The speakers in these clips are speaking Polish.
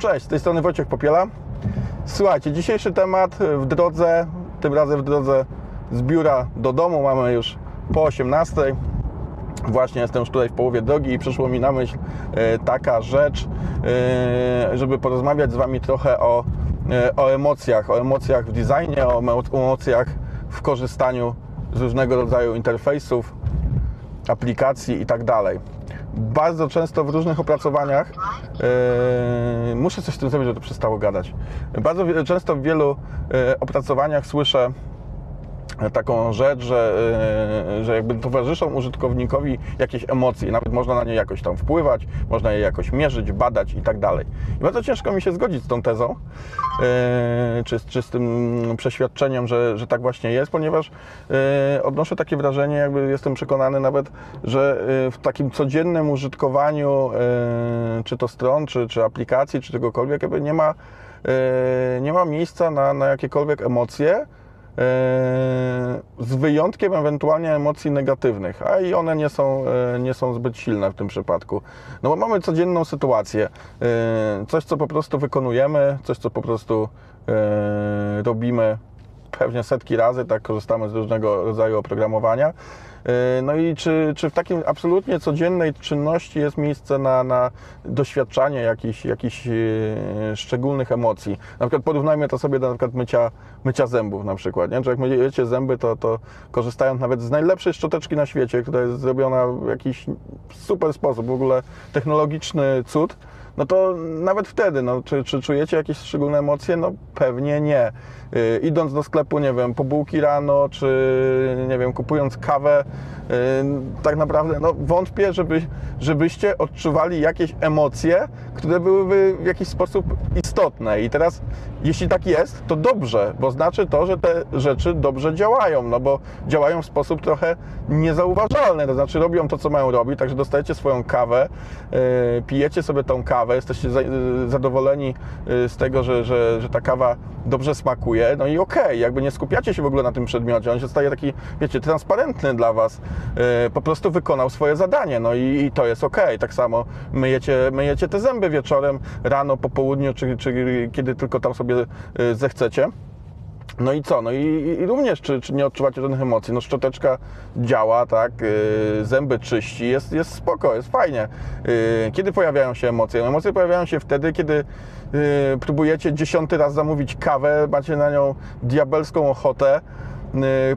Cześć, z tej strony Wojciech Popiela. Słuchajcie, dzisiejszy temat w drodze, tym razem w drodze z biura do domu, mamy już po 18. Właśnie jestem już tutaj w połowie drogi i przyszło mi na myśl e, taka rzecz, e, żeby porozmawiać z Wami trochę o, e, o emocjach, o emocjach w designie, o emo- emocjach w korzystaniu z różnego rodzaju interfejsów, aplikacji i tak dalej. Bardzo często w różnych opracowaniach yy, muszę coś z tym zrobić, żeby to przestało gadać. Bardzo często w wielu yy, opracowaniach słyszę taką rzecz, że, yy, że jakby towarzyszą użytkownikowi jakieś emocje, nawet można na nie jakoś tam wpływać, można je jakoś mierzyć, badać i tak dalej. I bardzo ciężko mi się zgodzić z tą tezą, yy, czy, czy z tym przeświadczeniem, że, że tak właśnie jest, ponieważ yy, odnoszę takie wrażenie, jakby jestem przekonany nawet, że w takim codziennym użytkowaniu czy to stron, czy, czy aplikacji, czy czegokolwiek, jakby nie ma, nie ma miejsca na, na jakiekolwiek emocje, z wyjątkiem ewentualnie emocji negatywnych, a i one nie są, e, nie są zbyt silne w tym przypadku. No bo mamy codzienną sytuację, e, coś co po prostu wykonujemy, coś co po prostu e, robimy pewnie setki razy, tak korzystamy z różnego rodzaju oprogramowania. Yy, No i czy, czy w takim absolutnie codziennej czynności jest miejsce na, na doświadczanie jakichś, jakichś yy, szczególnych emocji? Na przykład porównajmy to sobie do na przykład mycia, mycia zębów na przykład, nie? Że jak myjecie zęby, to, to korzystając nawet z najlepszej szczoteczki na świecie, która jest zrobiona w jakiś super sposób, w ogóle technologiczny cud, no to nawet wtedy, no, czy, czy czujecie jakieś szczególne emocje? No pewnie nie. Yy, idąc do sklepu, nie wiem, po bułki rano, czy nie wiem, kupując kawę, yy, tak naprawdę no, wątpię, żeby, żebyście odczuwali jakieś emocje, które byłyby w jakiś sposób istotne. I teraz, jeśli tak jest, to dobrze, bo znaczy to, że te rzeczy dobrze działają, no bo działają w sposób trochę niezauważalny, to znaczy robią to, co mają robić, także dostajecie swoją kawę, yy, pijecie sobie tą kawę, jesteście za, yy, zadowoleni yy, z tego, że, że, że ta kawa dobrze smakuje, no i okej, jakby nie skupiacie się w ogóle na tym przedmiocie, on się staje taki, wiecie, transparentny dla Was, yy, po prostu wykonał swoje zadanie, no i, i to jest okej, tak samo myjecie, myjecie te zęby wieczorem, rano, po południu, czy, czy kiedy tylko tam sobie yy, zechcecie. No i co? No i, i również, czy, czy nie odczuwacie żadnych emocji? No szczoteczka działa, tak? Yy, zęby czyści, jest, jest spoko, jest fajnie. Yy, kiedy pojawiają się emocje? No, emocje pojawiają się wtedy, kiedy yy, próbujecie dziesiąty raz zamówić kawę, macie na nią diabelską ochotę,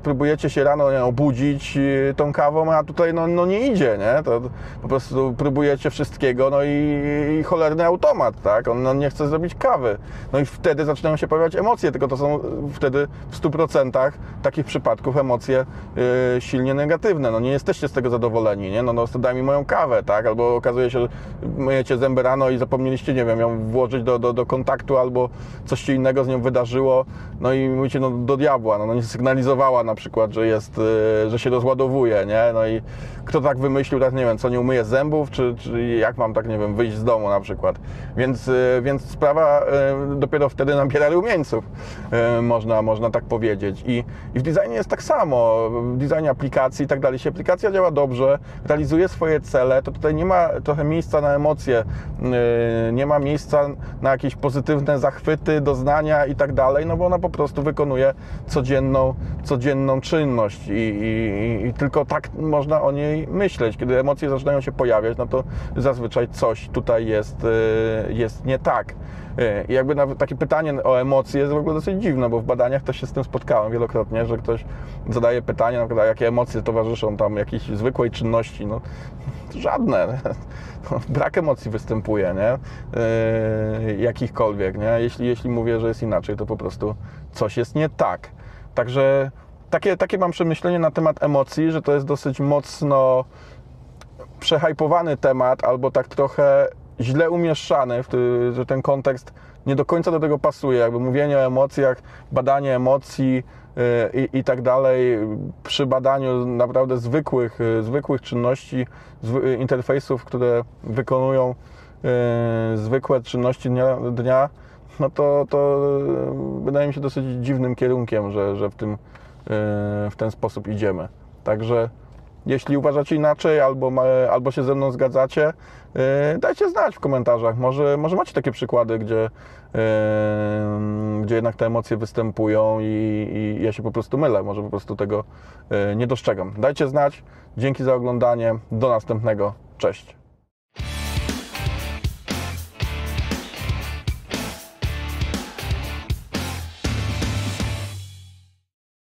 próbujecie się rano nie, obudzić yy, tą kawą, a tutaj no, no nie idzie, nie? To po prostu próbujecie wszystkiego, no i, i cholerny automat, tak? On nie chce zrobić kawy. No i wtedy zaczynają się pojawiać emocje, tylko to są wtedy w 100% takich przypadków emocje yy, silnie negatywne. No nie jesteście z tego zadowoleni, nie? No, no daj mi moją kawę, tak? Albo okazuje się, że myjecie zęby rano i zapomnieliście, nie wiem, ją włożyć do, do, do kontaktu albo coś się innego z nią wydarzyło, no i mówicie, no do diabła, no, no nie sygnalizowała na przykład, że jest, yy, że się rozładowuje, nie? No i kto tak wymyślił, tak nie wiem, co nie umyje zębów, czy, czy jak mam tak, nie wiem, wyjść z domu na przykład. Więc, yy, więc sprawa yy, dopiero wtedy nabiera rumieńców, można, można tak powiedzieć. I, I w designie jest tak samo, w designie aplikacji i tak dalej. Jeśli aplikacja działa dobrze, realizuje swoje cele, to tutaj nie ma trochę miejsca na emocje, nie ma miejsca na jakieś pozytywne zachwyty, doznania i tak dalej, no bo ona po prostu wykonuje codzienną, codzienną czynność i, i, i tylko tak można o niej myśleć. Kiedy emocje zaczynają się pojawiać, no to zazwyczaj coś tutaj jest, yy, jest nie tak. Yy, I jakby nawet takie pytanie o emocje jest w ogóle dosyć dziwne, bo w badaniach też się z tym spotkałem wielokrotnie, że ktoś zadaje pytanie, na przykład, jakie emocje towarzyszą tam jakiejś zwykłej czynności. No, żadne. Brak emocji występuje, nie? Yy, jakichkolwiek, nie? Jeśli, jeśli mówię, że jest inaczej, to po prostu coś jest nie tak. Także takie, takie mam przemyślenie na temat emocji, że to jest dosyć mocno przehypowany temat, albo tak trochę źle umieszczany, że ten kontekst nie do końca do tego pasuje. Jakby mówienie o emocjach, badanie emocji yy, i, i tak dalej, przy badaniu naprawdę zwykłych, yy, zwykłych czynności, zwy, interfejsów, które wykonują zwykłe czynności dnia, dnia no to, to wydaje mi się dosyć dziwnym kierunkiem, że, że w, tym, yy, w ten sposób idziemy. Także Jeśli uważacie inaczej albo, albo się ze mną zgadzacie, yy, dajcie znać w komentarzach. Może, może macie takie przykłady, gdzie, gdzie jednak te emocje występują i, i ja się po prostu mylę. Może po prostu tego nie dostrzegam. Dajcie znać. Dzięki za oglądanie. Do następnego. Cześć.